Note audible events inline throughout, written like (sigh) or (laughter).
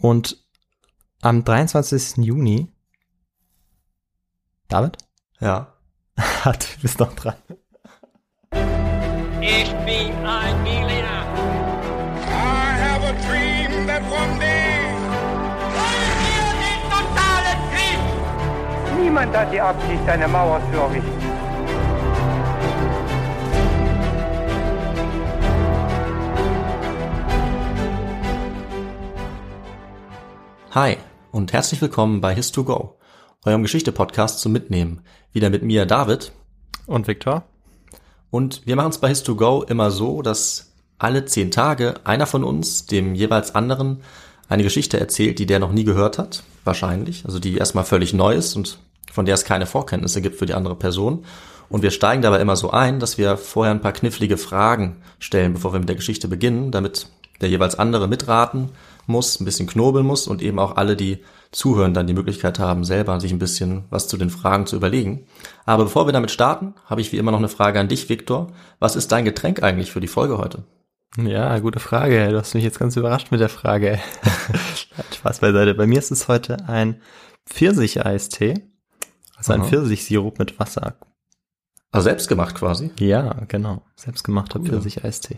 Und am 23. Juni, David? Ja. Hat, (laughs) du bist noch dran. Ich bin ein Berliner. I have a dream that one day. Wollen wir den totalen Krieg? Niemand hat die Absicht, eine Mauer zu errichten. Hi und herzlich willkommen bei His2Go, eurem Geschichte-Podcast zum Mitnehmen. Wieder mit mir, David. Und Viktor? Und wir machen es bei His2Go immer so, dass alle zehn Tage einer von uns dem jeweils anderen eine Geschichte erzählt, die der noch nie gehört hat, wahrscheinlich, also die erstmal völlig neu ist und von der es keine Vorkenntnisse gibt für die andere Person. Und wir steigen dabei immer so ein, dass wir vorher ein paar knifflige Fragen stellen, bevor wir mit der Geschichte beginnen, damit der jeweils andere mitraten muss, ein bisschen knobeln muss und eben auch alle, die zuhören, dann die Möglichkeit haben, selber sich ein bisschen was zu den Fragen zu überlegen. Aber bevor wir damit starten, habe ich wie immer noch eine Frage an dich, Viktor. Was ist dein Getränk eigentlich für die Folge heute? Ja, gute Frage. Du hast mich jetzt ganz überrascht mit der Frage. (laughs) Spaß beiseite. Bei mir ist es heute ein Pfirsich-Eistee. Also ein. Pfirsichsirup mit Wasser. Also selbst gemacht quasi. Ja, genau. Selbstgemachter Cool. Pfirsich-Eistee.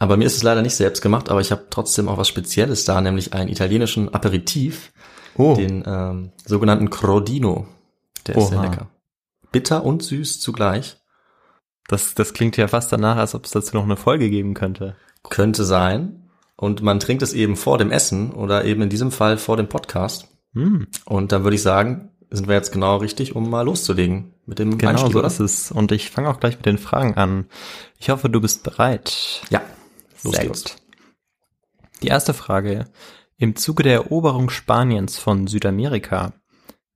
Aber mir ist es leider nicht selbst gemacht, aber ich habe trotzdem auch was Spezielles da, nämlich einen italienischen Aperitif, Oh, den ähm, sogenannten Crodino. Der ist sehr Oha. lecker. Bitter und süß zugleich. das, das klingt ja fast danach, als ob es dazu noch eine Folge geben könnte. Könnte sein. Und man trinkt es eben vor dem Essen oder eben in diesem Fall vor dem Podcast. Hm, Und dann würde ich sagen, sind wir jetzt genau richtig, um mal loszulegen mit dem genau Einstieg, so oder? ist es. Und ich fange auch gleich mit den Fragen an. Ich hoffe, du bist bereit. Ja, los Sehr geht's. gut. Die erste Frage. Im Zuge der Eroberung Spaniens von Südamerika,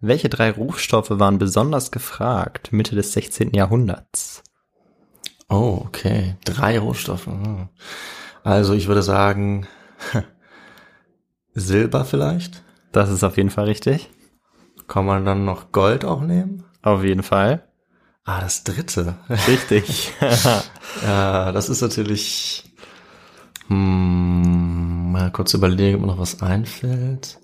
welche drei Rohstoffe waren besonders gefragt Mitte des 16. Jahrhunderts? Oh, okay. Drei Rohstoffe. Hm. Also ich würde sagen, (laughs) Silber vielleicht. Das ist auf jeden Fall richtig. Kann man dann noch Gold auch nehmen? Auf jeden Fall. Ah, das dritte. Richtig. (laughs) Ja, das ist natürlich. Hm, mal kurz überlegen, ob mir noch was einfällt.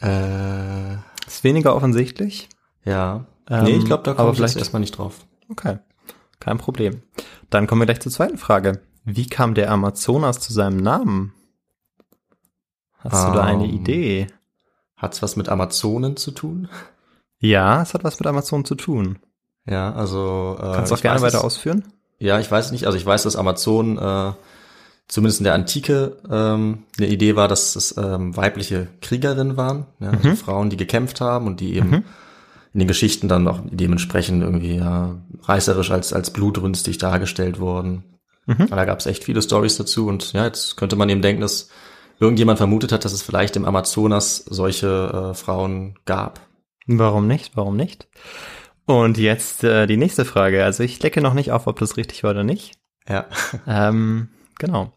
Äh, ist weniger offensichtlich. ja. Ähm, nee, ich glaube, da aber komme ich jetzt vielleicht- erstmal nicht drauf. Okay. Kein Problem. Dann kommen wir gleich zur zweiten Frage. Wie kam der Amazonas zu seinem Namen? Hast du da eine Ähm, Idee? Hat's was mit Amazonen zu tun? Ja, es hat was mit Amazon zu tun. Ja, also. Äh, Kannst du auch gerne weiter es- ausführen? Ja, ich weiß nicht. Also ich weiß, dass Amazon äh, zumindest in der Antike ähm, eine Idee war, dass es ähm, weibliche Kriegerinnen waren, ja, also Frauen, die gekämpft haben und die eben in den Geschichten dann auch dementsprechend irgendwie ja, reißerisch als als blutrünstig dargestellt wurden. Mhm. Da gab es echt viele Stories dazu und ja, jetzt könnte man eben denken, dass irgendjemand vermutet hat, dass es vielleicht im Amazonas solche äh, Frauen gab. Warum nicht? Warum nicht? Und jetzt äh, die nächste Frage. Also ich lecke noch nicht auf, ob das richtig war oder nicht. Ja. Ähm, genau.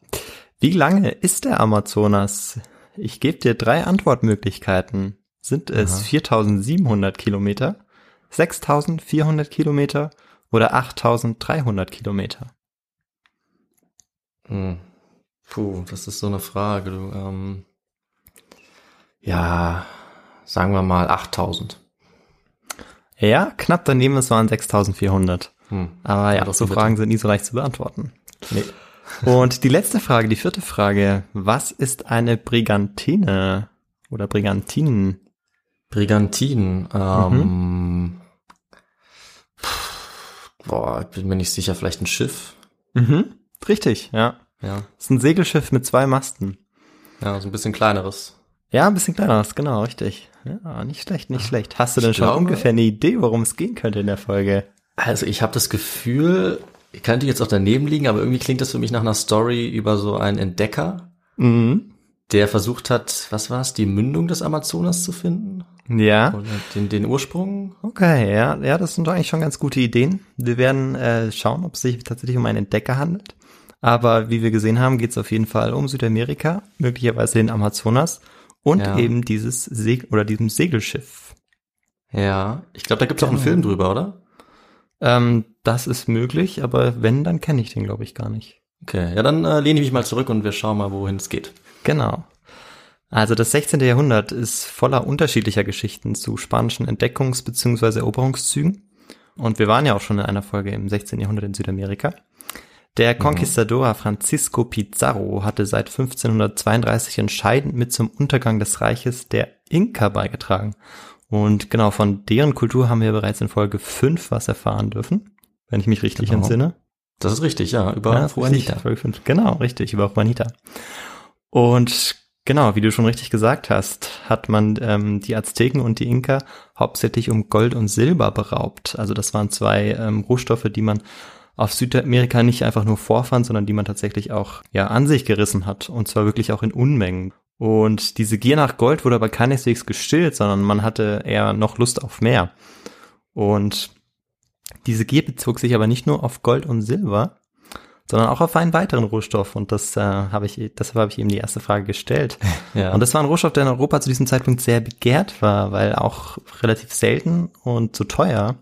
Wie lange ist der Amazonas? Ich gebe dir drei Antwortmöglichkeiten. Sind es Aha. 4700 Kilometer, 6400 Kilometer oder 8300 Kilometer? Hm. Puh, das ist so eine Frage. Du, ähm, ja, sagen wir mal 8000. Ja, knapp daneben, es waren 6400. Hm. Aber ja, so so Fragen sind nie so leicht zu beantworten. Nee. Und die letzte Frage, die vierte Frage. Was ist eine Brigantine oder Brigantinen? Brigantinen. Ähm, Boah, ich bin mir nicht sicher, vielleicht ein Schiff. Mhm. Richtig, ja. Ja, Das ist ein Segelschiff mit zwei Masten. ja, so ein bisschen kleineres. Ja, ein bisschen kleiner, ist genau, richtig. Ja, nicht schlecht, nicht schlecht. Hast du denn Ich schon glaube- ungefähr eine Idee, worum es gehen könnte in der Folge? Also ich habe das Gefühl, ich könnte jetzt auch daneben liegen, aber irgendwie klingt das für mich nach einer Story über so einen Entdecker, Mhm. der versucht hat, was war es, die Mündung des Amazonas zu finden? Ja. Oder den, den Ursprung? Okay, ja, ja, das sind doch eigentlich schon ganz gute Ideen. Wir werden äh, schauen, ob es sich tatsächlich um einen Entdecker handelt. Aber wie wir gesehen haben, geht es auf jeden Fall um Südamerika, möglicherweise den Amazonas und Ja. eben dieses Seg oder diesem Segelschiff. Ja, ich glaube, da gibt es auch einen Genau. Film drüber, oder? Ähm, das ist möglich, aber wenn, dann kenne ich den, glaube ich, gar nicht. Okay, ja, dann äh, lehne ich mich mal zurück und wir schauen mal, wohin es geht. Genau. Also das 16. Jahrhundert ist voller unterschiedlicher Geschichten zu spanischen Entdeckungs- bzw. Eroberungszügen. Und wir waren ja auch schon in einer Folge im 16. Jahrhundert in Südamerika. Der Conquistador Francisco Pizarro hatte seit 1532 entscheidend mit zum Untergang des Reiches der Inka beigetragen. Und genau von deren Kultur haben wir bereits in Folge 5 was erfahren dürfen, wenn ich mich richtig Genau. entsinne. Das ist richtig, ja, über Ja, richtig, Juanita. 5. Genau, richtig, über Juanita. Und genau, wie du schon richtig gesagt hast, hat man ähm, die Azteken und die Inka hauptsächlich um Gold und Silber beraubt. Also das waren zwei ähm, Rohstoffe, die man auf Südamerika nicht einfach nur vorfand, sondern die man tatsächlich auch ja an sich gerissen hat und zwar wirklich auch in Unmengen. Und diese Gier nach Gold wurde aber keineswegs gestillt, sondern man hatte eher noch Lust auf mehr. Und diese Gier bezog sich aber nicht nur auf Gold und Silber, sondern auch auf einen weiteren Rohstoff. Und das äh, habe ich, deshalb habe ich eben die erste Frage gestellt. (laughs) Ja. Und das war ein Rohstoff, der in Europa zu diesem Zeitpunkt sehr begehrt war, weil auch relativ selten und zu teuer.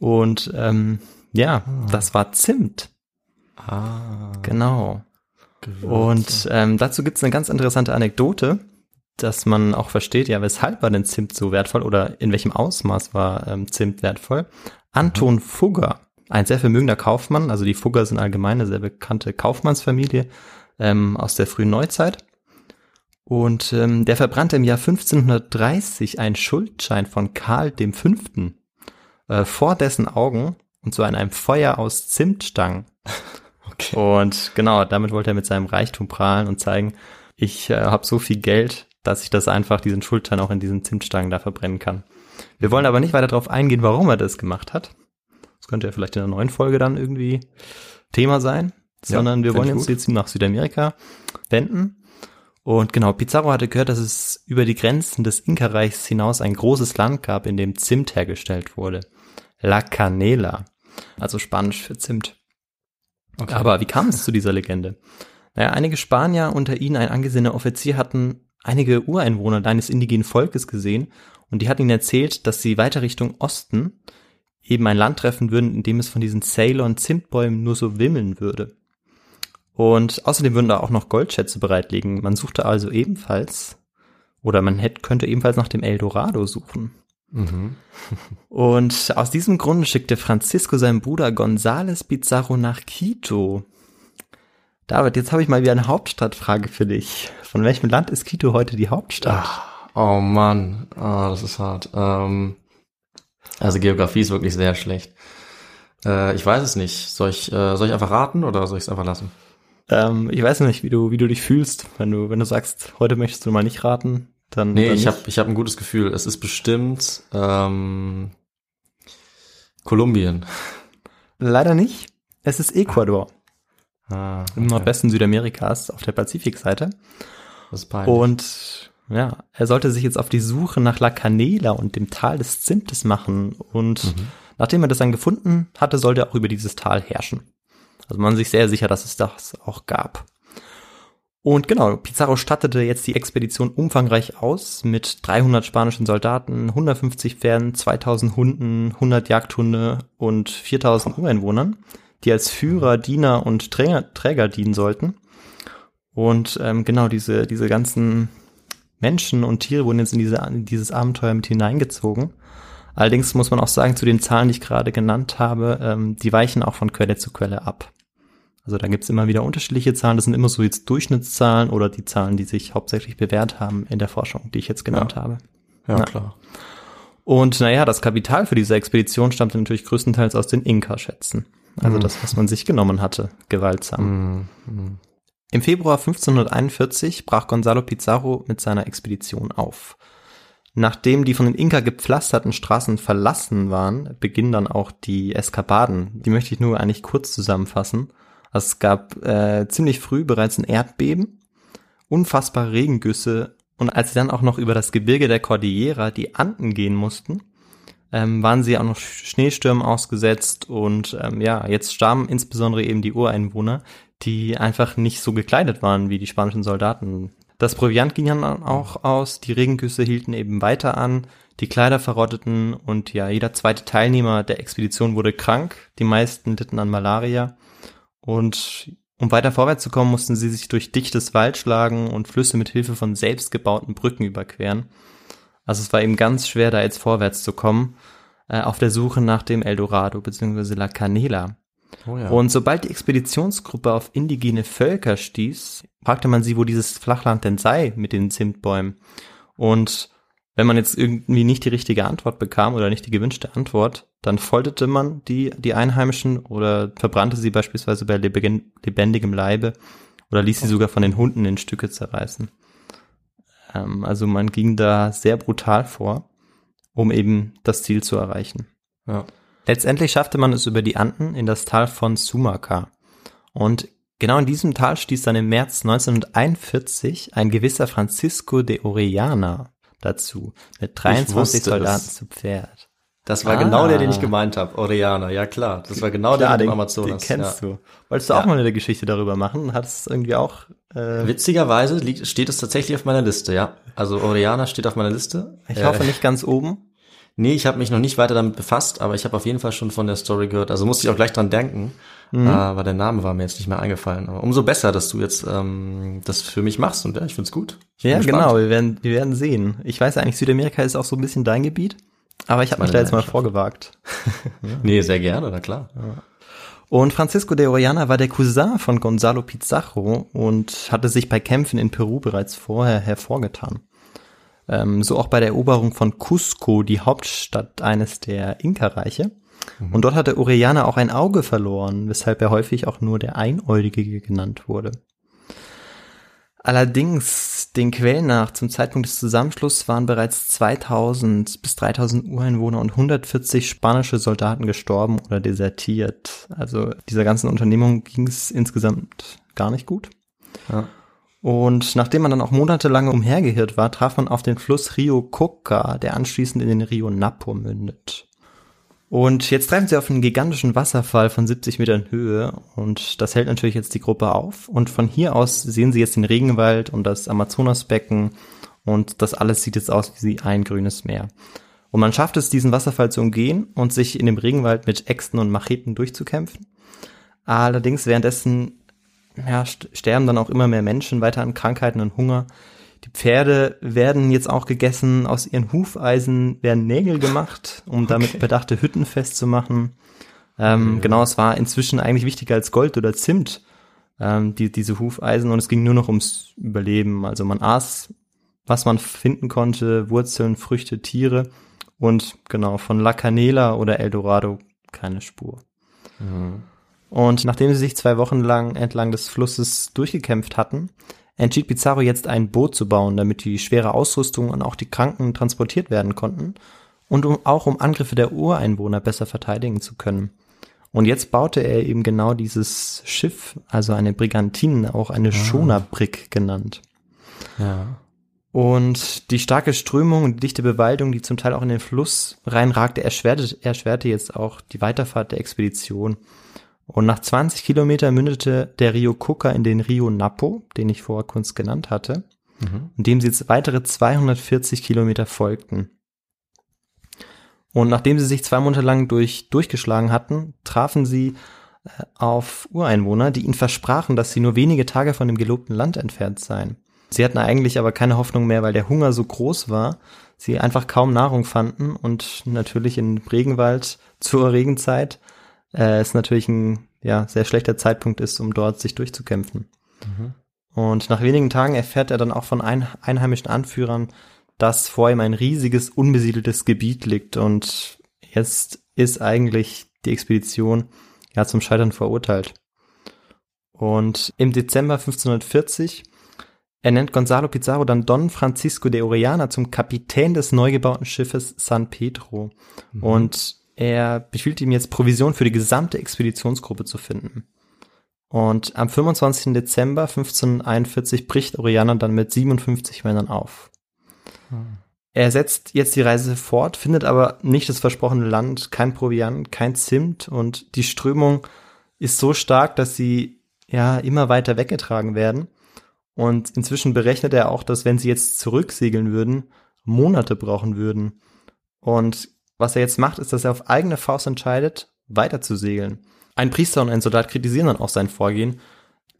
Und ähm, ja, das war Zimt. ah, Genau. Gewürze. Und ähm, dazu gibt es eine ganz interessante Anekdote, dass man auch versteht, ja, weshalb war denn Zimt so wertvoll oder in welchem Ausmaß war ähm, Zimt wertvoll. Anton Fugger, ein sehr vermögender Kaufmann, also die Fugger sind allgemein eine sehr bekannte Kaufmannsfamilie ähm, aus der frühen Neuzeit. Und ähm, der verbrannte im Jahr 1530 einen Schuldschein von Karl dem Fünften äh, vor dessen Augen und zwar in einem Feuer aus Zimtstangen. (laughs) okay. Und genau, damit wollte er mit seinem Reichtum prahlen und zeigen, ich äh, habe so viel Geld, dass ich das einfach, diesen Schuldschein auch in diesen Zimtstangen da verbrennen kann. Wir wollen aber nicht weiter darauf eingehen, warum er das gemacht hat. Das könnte ja vielleicht in der neuen Folge dann irgendwie Thema sein, Ja, sondern wir fänd wollen uns jetzt nach Südamerika wenden. Und genau, Pizarro hatte gehört, dass es über die Grenzen des Inka-Reichs hinaus ein großes Land gab, in dem Zimt hergestellt wurde. La Canela, also Spanisch für Zimt. okay. Aber wie kam es zu dieser Legende? Naja, einige Spanier, unter ihnen ein angesehener Offizier, hatten einige Ureinwohner eines indigenen Volkes gesehen und die hatten ihnen erzählt, dass sie weiter Richtung Osten eben ein Land treffen würden, in dem es von diesen Ceylon-Zimtbäumen nur so wimmeln würde. Und außerdem würden da auch noch Goldschätze bereitlegen. Man suchte also ebenfalls, oder man hätte, könnte ebenfalls nach dem Eldorado suchen. mhm. (laughs) Und aus diesem Grunde schickte Francisco seinen Bruder González Pizarro nach Quito. David, jetzt habe ich mal wieder eine Hauptstadtfrage für dich. Von welchem Land ist Quito heute die Hauptstadt? Oh Mann, ah, das ist hart. Ähm, also Geografie ist wirklich sehr schlecht. Äh, ich weiß es nicht. Soll ich, äh, soll ich einfach raten oder soll ich es einfach lassen? Ähm, ich weiß nicht, wie du, wie du dich fühlst. Wenn du, wenn du sagst, heute möchtest du mal nicht raten, dann. Nee, dann ich habe ich hab ein gutes Gefühl. Es ist bestimmt ähm, Kolumbien. Leider nicht. Es ist Ecuador. Ah, Im Nordwesten Südamerikas auf der Pazifikseite. das ist peinlich. Und ja, er sollte sich jetzt auf die Suche nach La Canela und dem Tal des Zimtes machen. Und nachdem er das dann gefunden hatte, sollte er auch über dieses Tal herrschen. Also man ist sich sehr sicher, dass es das auch gab. Und genau, Pizarro stattete jetzt die Expedition umfangreich aus mit 300 spanischen Soldaten, 150 Pferden, 2000 Hunden, 100 Jagdhunde und 4000 Ureinwohnern, die als Führer, Diener und Träger, Träger dienen sollten. Und ähm, genau diese, diese ganzen Menschen und Tiere wurden jetzt in, diese, in dieses Abenteuer mit hineingezogen. Allerdings muss man auch sagen, zu den Zahlen, die ich gerade genannt habe, ähm, die weichen auch von Quelle zu Quelle ab. Also da gibt's immer wieder unterschiedliche Zahlen. Das sind immer so jetzt Durchschnittszahlen oder die Zahlen, die sich hauptsächlich bewährt haben in der Forschung, die ich jetzt genannt habe. ja, na. klar. Und naja, das Kapital für diese Expedition stammte natürlich größtenteils aus den Inka-Schätzen. Also das, was man sich genommen hatte, gewaltsam. Mhm. Im Februar 1541 brach Gonzalo Pizarro mit seiner Expedition auf. Nachdem die von den Inka gepflasterten Straßen verlassen waren, beginnen dann auch die Eskapaden. Die möchte ich nur eigentlich kurz zusammenfassen. Also es gab äh, ziemlich früh bereits ein Erdbeben, unfassbare Regengüsse und als sie dann auch noch über das Gebirge der Cordillera, die Anden gehen mussten, ähm, waren sie auch noch Schneestürmen ausgesetzt und ähm, ja, jetzt starben insbesondere eben die Ureinwohner, die einfach nicht so gekleidet waren wie die spanischen Soldaten. Das Proviant ging dann auch aus, die Regengüsse hielten eben weiter an, die Kleider verrotteten und ja, jeder zweite Teilnehmer der Expedition wurde krank, die meisten litten an Malaria und Um weiter vorwärts zu kommen, mussten sie sich durch dichtes Wald schlagen und Flüsse mit Hilfe von selbstgebauten Brücken überqueren. Also es war eben ganz schwer, da jetzt vorwärts zu kommen, äh, auf der Suche nach dem Eldorado bzw. La Canela. Oh ja. Und sobald die Expeditionsgruppe auf indigene Völker stieß, fragte man sie, wo dieses Flachland denn sei mit den Zimtbäumen. Und wenn man jetzt irgendwie nicht die richtige Antwort bekam oder nicht die gewünschte Antwort, dann folterte man die, die Einheimischen oder verbrannte sie beispielsweise bei leben- lebendigem Leibe oder ließ sie sogar von den Hunden in Stücke zerreißen. Ähm, also man ging da sehr brutal vor, um eben das Ziel zu erreichen. ja. Letztendlich schaffte man es über die Anden in das Tal von Sumaca. Und genau in diesem Tal stieß dann im März 1941 ein gewisser Francisco de Orellana dazu, mit 23 wusste Soldaten es. zu Pferd. Das war Ah. genau der, den ich gemeint habe. Oriana, ja klar. Das war genau der Klar, mit dem Amazonas. den kennst ja. du. Wolltest du Ja. auch mal eine Geschichte darüber machen? Hattest irgendwie auch, äh, Witzigerweise liegt, steht es tatsächlich auf meiner Liste, ja. Also Oriana steht auf meiner Liste. ich Äh, hoffe nicht ganz oben. Nee, ich habe mich noch nicht weiter damit befasst, aber ich habe auf jeden Fall schon von der Story gehört. Also musste ich auch gleich dran denken, Mhm. äh, aber der Name war mir jetzt nicht mehr eingefallen. Aber umso besser, dass du jetzt ähm, das für mich machst und ja, ich find's gut. Ich Ja, genau, wir werden, wir werden sehen. Ich weiß eigentlich, Südamerika ist auch so ein bisschen dein Gebiet, aber ich habe mich da jetzt mal vorgewagt. (laughs) Nee, sehr gerne, na klar. Und Francisco de Orellana war der Cousin von Gonzalo Pizarro und hatte sich bei Kämpfen in Peru bereits vorher hervorgetan. Ähm, so auch bei der Eroberung von Cusco, die Hauptstadt eines der Inka-Reiche. Und dort hatte Orellana auch ein Auge verloren, weshalb er häufig auch nur der Einäugige genannt wurde. Allerdings, den Quellen nach, zum Zeitpunkt des Zusammenschlusses waren bereits 2000 bis 3000 Ureinwohner und 140 spanische Soldaten gestorben oder desertiert. Also dieser ganzen Unternehmung ging es insgesamt gar nicht gut. Ja. Und nachdem man dann auch monatelang umhergehirrt war, traf man auf den Fluss Rio Coca, der anschließend in den Rio Napo mündet. Und jetzt treffen sie auf einen gigantischen Wasserfall von 70 Metern Höhe und das hält natürlich jetzt die Gruppe auf. Und von hier aus sehen sie jetzt den Regenwald und das Amazonasbecken und das alles sieht jetzt aus wie ein grünes Meer. Und man schafft es, diesen Wasserfall zu umgehen und sich in dem Regenwald mit Äxten und Macheten durchzukämpfen. Allerdings währenddessen ja, st- sterben dann auch immer mehr Menschen weiter an Krankheiten und Hunger. Die Pferde werden jetzt auch gegessen, aus ihren Hufeisen werden Nägel gemacht, um damit bedachte Hütten festzumachen. Ähm, Genau, es war inzwischen eigentlich wichtiger als Gold oder Zimt, ähm, die, diese Hufeisen, und es ging nur noch ums Überleben. Also man aß, was man finden konnte, Wurzeln, Früchte, Tiere und genau, von La Canela oder Eldorado keine Spur. Und nachdem sie sich zwei Wochen lang entlang des Flusses durchgekämpft hatten, entschied Pizarro jetzt ein Boot zu bauen, damit die schwere Ausrüstung und auch die Kranken transportiert werden konnten und um, auch um Angriffe der Ureinwohner besser verteidigen zu können. Und jetzt baute er eben genau dieses Schiff, also eine Brigantine, auch eine Schonerbrig genannt. Ja. Und die starke Strömung und die dichte Bewaldung, die zum Teil auch in den Fluss reinragte, erschwerte, erschwerte jetzt auch die Weiterfahrt der Expedition. Und nach 20 Kilometer mündete der Rio Cuca in den Rio Napo, den ich vorher kurz genannt hatte, und dem sie jetzt weitere 240 Kilometer folgten. Und nachdem sie sich zwei Monate lang durch, durchgeschlagen hatten, trafen sie äh, auf Ureinwohner, die ihnen versprachen, dass sie nur wenige Tage von dem gelobten Land entfernt seien. Sie hatten eigentlich aber keine Hoffnung mehr, weil der Hunger so groß war, sie einfach kaum Nahrung fanden und natürlich in Regenwald zur Regenzeit äh, es natürlich ein ja, sehr schlechter Zeitpunkt ist, um dort sich durchzukämpfen. Und nach wenigen Tagen erfährt er dann auch von ein, einheimischen Anführern, dass vor ihm ein riesiges, unbesiedeltes Gebiet liegt und jetzt ist eigentlich die Expedition ja zum Scheitern verurteilt. Und im Dezember 1540 ernennt Gonzalo Pizarro dann Don Francisco de Orellana zum Kapitän des neu gebauten Schiffes San Pedro. Und er befiehlt ihm jetzt Provision für die gesamte Expeditionsgruppe zu finden. Und am 25. Dezember 1541 bricht Orellana dann mit 57 Männern auf. Er setzt jetzt die Reise fort, findet aber nicht das versprochene Land, kein Proviant, kein Zimt und die Strömung ist so stark, dass sie ja immer weiter weggetragen werden. Und inzwischen berechnet er auch, dass wenn sie jetzt zurücksegeln würden, Monate brauchen würden. Und was er jetzt macht, ist, dass er auf eigene Faust entscheidet, weiter zu segeln. Ein Priester und ein Soldat kritisieren dann auch sein Vorgehen,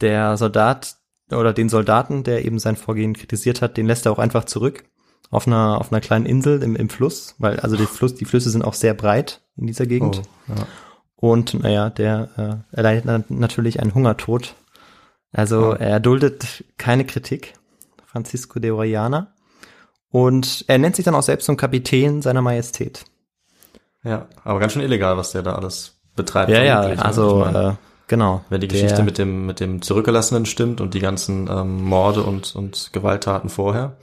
der Soldat oder den Soldaten, der eben sein Vorgehen kritisiert hat, den lässt er auch einfach zurück auf einer, auf einer kleinen Insel im, im Fluss, weil also die, Fluss, die Flüsse sind auch sehr breit in dieser Gegend. Oh, ja. Und naja, der äh, erleidet na- natürlich einen Hungertod. Also Oh. er duldet keine Kritik, Francisco de Orellana. Und er nennt sich dann auch selbst zum Kapitän seiner Majestät. Ja, aber ganz schön illegal, was der da alles betreibt. Ja, ja, ne? also meine, äh, genau. wenn die Geschichte der, mit dem mit dem Zurückgelassenen stimmt und die ganzen ähm, Morde und und Gewalttaten vorher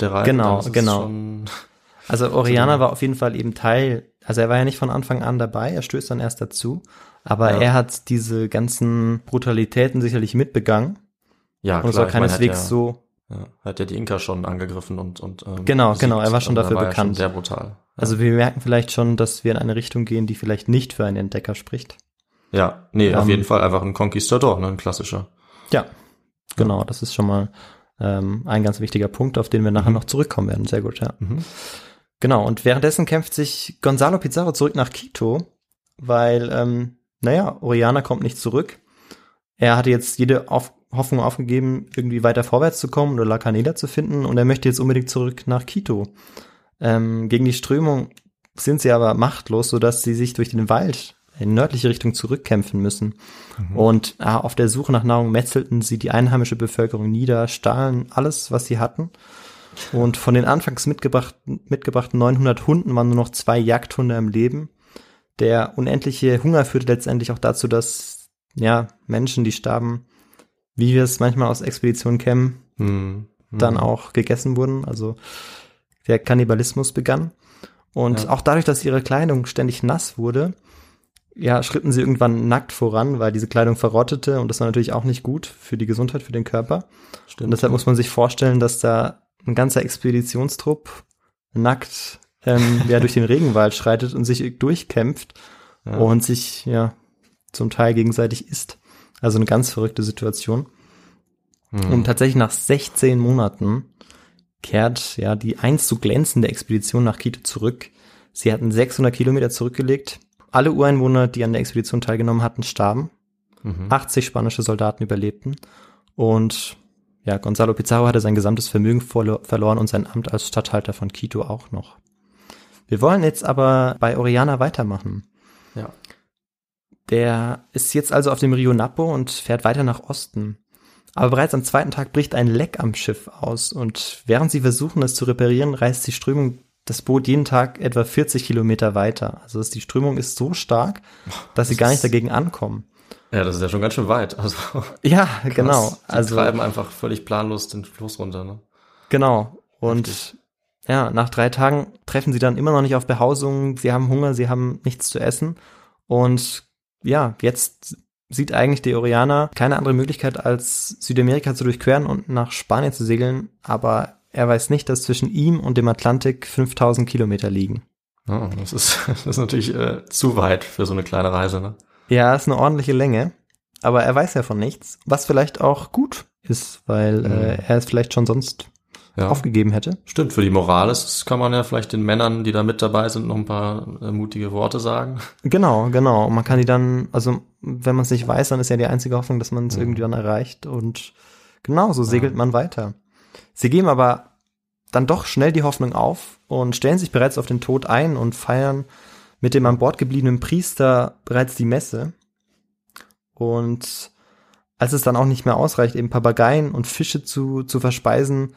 der Reise, Genau, es genau. Schon, (laughs) Also Oriana war auf jeden Fall eben Teil, also er war ja nicht von Anfang an dabei, er stößt dann erst dazu, aber Ja. er hat diese ganzen Brutalitäten sicherlich mitbegangen ja, und es klar, war ich meine, keineswegs ja, so, Ja, hat ja die Inka schon angegriffen und und ähm, Genau, besiegt. genau, er war schon Also dafür war ja schon bekannt. sehr brutal. also wir merken vielleicht schon, dass wir in eine Richtung gehen, die vielleicht nicht für einen Entdecker spricht. Ja, nee, auf Ähm, jeden Fall einfach ein Conquistador, ne, ein klassischer. Ja, genau, das ist schon mal ähm, ein ganz wichtiger Punkt, auf den wir nachher Mhm. noch zurückkommen werden. Sehr gut, ja. Mhm. Genau, und währenddessen kämpft sich Gonzalo Pizarro zurück nach Quito, weil, ähm, naja, Oriana kommt nicht zurück. Er hatte jetzt jede auf Hoffnung aufgegeben, irgendwie weiter vorwärts zu kommen oder La Canela zu finden und er möchte jetzt unbedingt zurück nach Quito. Ähm, gegen die Strömung sind sie aber machtlos, sodass sie sich durch den Wald in nördliche Richtung zurückkämpfen müssen. Und ah, auf der Suche nach Nahrung metzelten sie die einheimische Bevölkerung nieder, stahlen alles, was sie hatten. Und von den anfangs mitgebrachten, mitgebrachten 900 Hunden waren nur noch zwei Jagdhunde im Leben. Der unendliche Hunger führte letztendlich auch dazu, dass ja Menschen, die starben, wie wir es manchmal aus Expeditionen kennen, Mhm. dann Mhm. auch gegessen wurden. Also der Kannibalismus begann. Und Ja. auch dadurch, dass ihre Kleidung ständig nass wurde, ja, schritten sie irgendwann nackt voran, weil diese Kleidung verrottete und das war natürlich auch nicht gut für die Gesundheit, für den Körper. Stimmt. Und deshalb muss man sich vorstellen, dass da ein ganzer Expeditionstrupp nackt ähm, (laughs) ja, durch den Regenwald schreitet und sich durchkämpft Ja. und sich ja zum Teil gegenseitig isst. Also eine ganz verrückte Situation. Mhm. Und tatsächlich nach 16 Monaten kehrt ja die einst so glänzende Expedition nach Quito zurück. Sie hatten 600 Kilometer zurückgelegt. Alle Ureinwohner, die an der Expedition teilgenommen hatten, starben. Mhm. 80 spanische Soldaten überlebten. Und ja, Gonzalo Pizarro hatte sein gesamtes Vermögen verlo- verloren und sein Amt als Statthalter von Quito auch noch. Wir wollen jetzt aber bei Oriana weitermachen. Ja. Der ist jetzt also auf dem Rio Napo und fährt weiter nach Osten. Aber bereits am zweiten Tag bricht ein Leck am Schiff aus und während sie versuchen, es zu reparieren, reißt die Strömung das Boot jeden Tag etwa 40 Kilometer weiter. Also die Strömung ist so stark, dass sie Das gar nicht dagegen ankommen. Ja, das ist ja schon ganz schön weit. Also Ja, (laughs) krass. genau. Die Also treiben einfach völlig planlos den Fluss runter. Ne? Genau. Und Heftig. ja, nach drei Tagen treffen sie dann immer noch nicht auf Behausung. Sie haben Hunger, sie haben nichts zu essen. Und ja, jetzt sieht eigentlich der Oriana keine andere Möglichkeit, als Südamerika zu durchqueren und nach Spanien zu segeln. Aber er weiß nicht, dass zwischen ihm und dem Atlantik 5000 Kilometer liegen. Ja, das ist (laughs) das ist natürlich äh, zu weit für so eine kleine Reise. Ne? Ja, ist eine ordentliche Länge. Aber er weiß ja von nichts, was vielleicht auch gut ist, weil äh, er es vielleicht schon sonst Ja. aufgegeben hätte. Stimmt, für die Moral ist, das kann man ja vielleicht den Männern, die da mit dabei sind, noch ein paar äh, mutige Worte sagen. (laughs) Genau, genau. Und man kann die dann, also wenn man es nicht weiß, dann ist ja die einzige Hoffnung, dass man es Mhm. irgendwie dann erreicht. Und genau, so segelt man weiter. Sie geben aber dann doch schnell die Hoffnung auf und stellen sich bereits auf den Tod ein und feiern mit dem an Bord gebliebenen Priester bereits die Messe. Und als es dann auch nicht mehr ausreicht, eben Papageien und Fische zu, zu verspeisen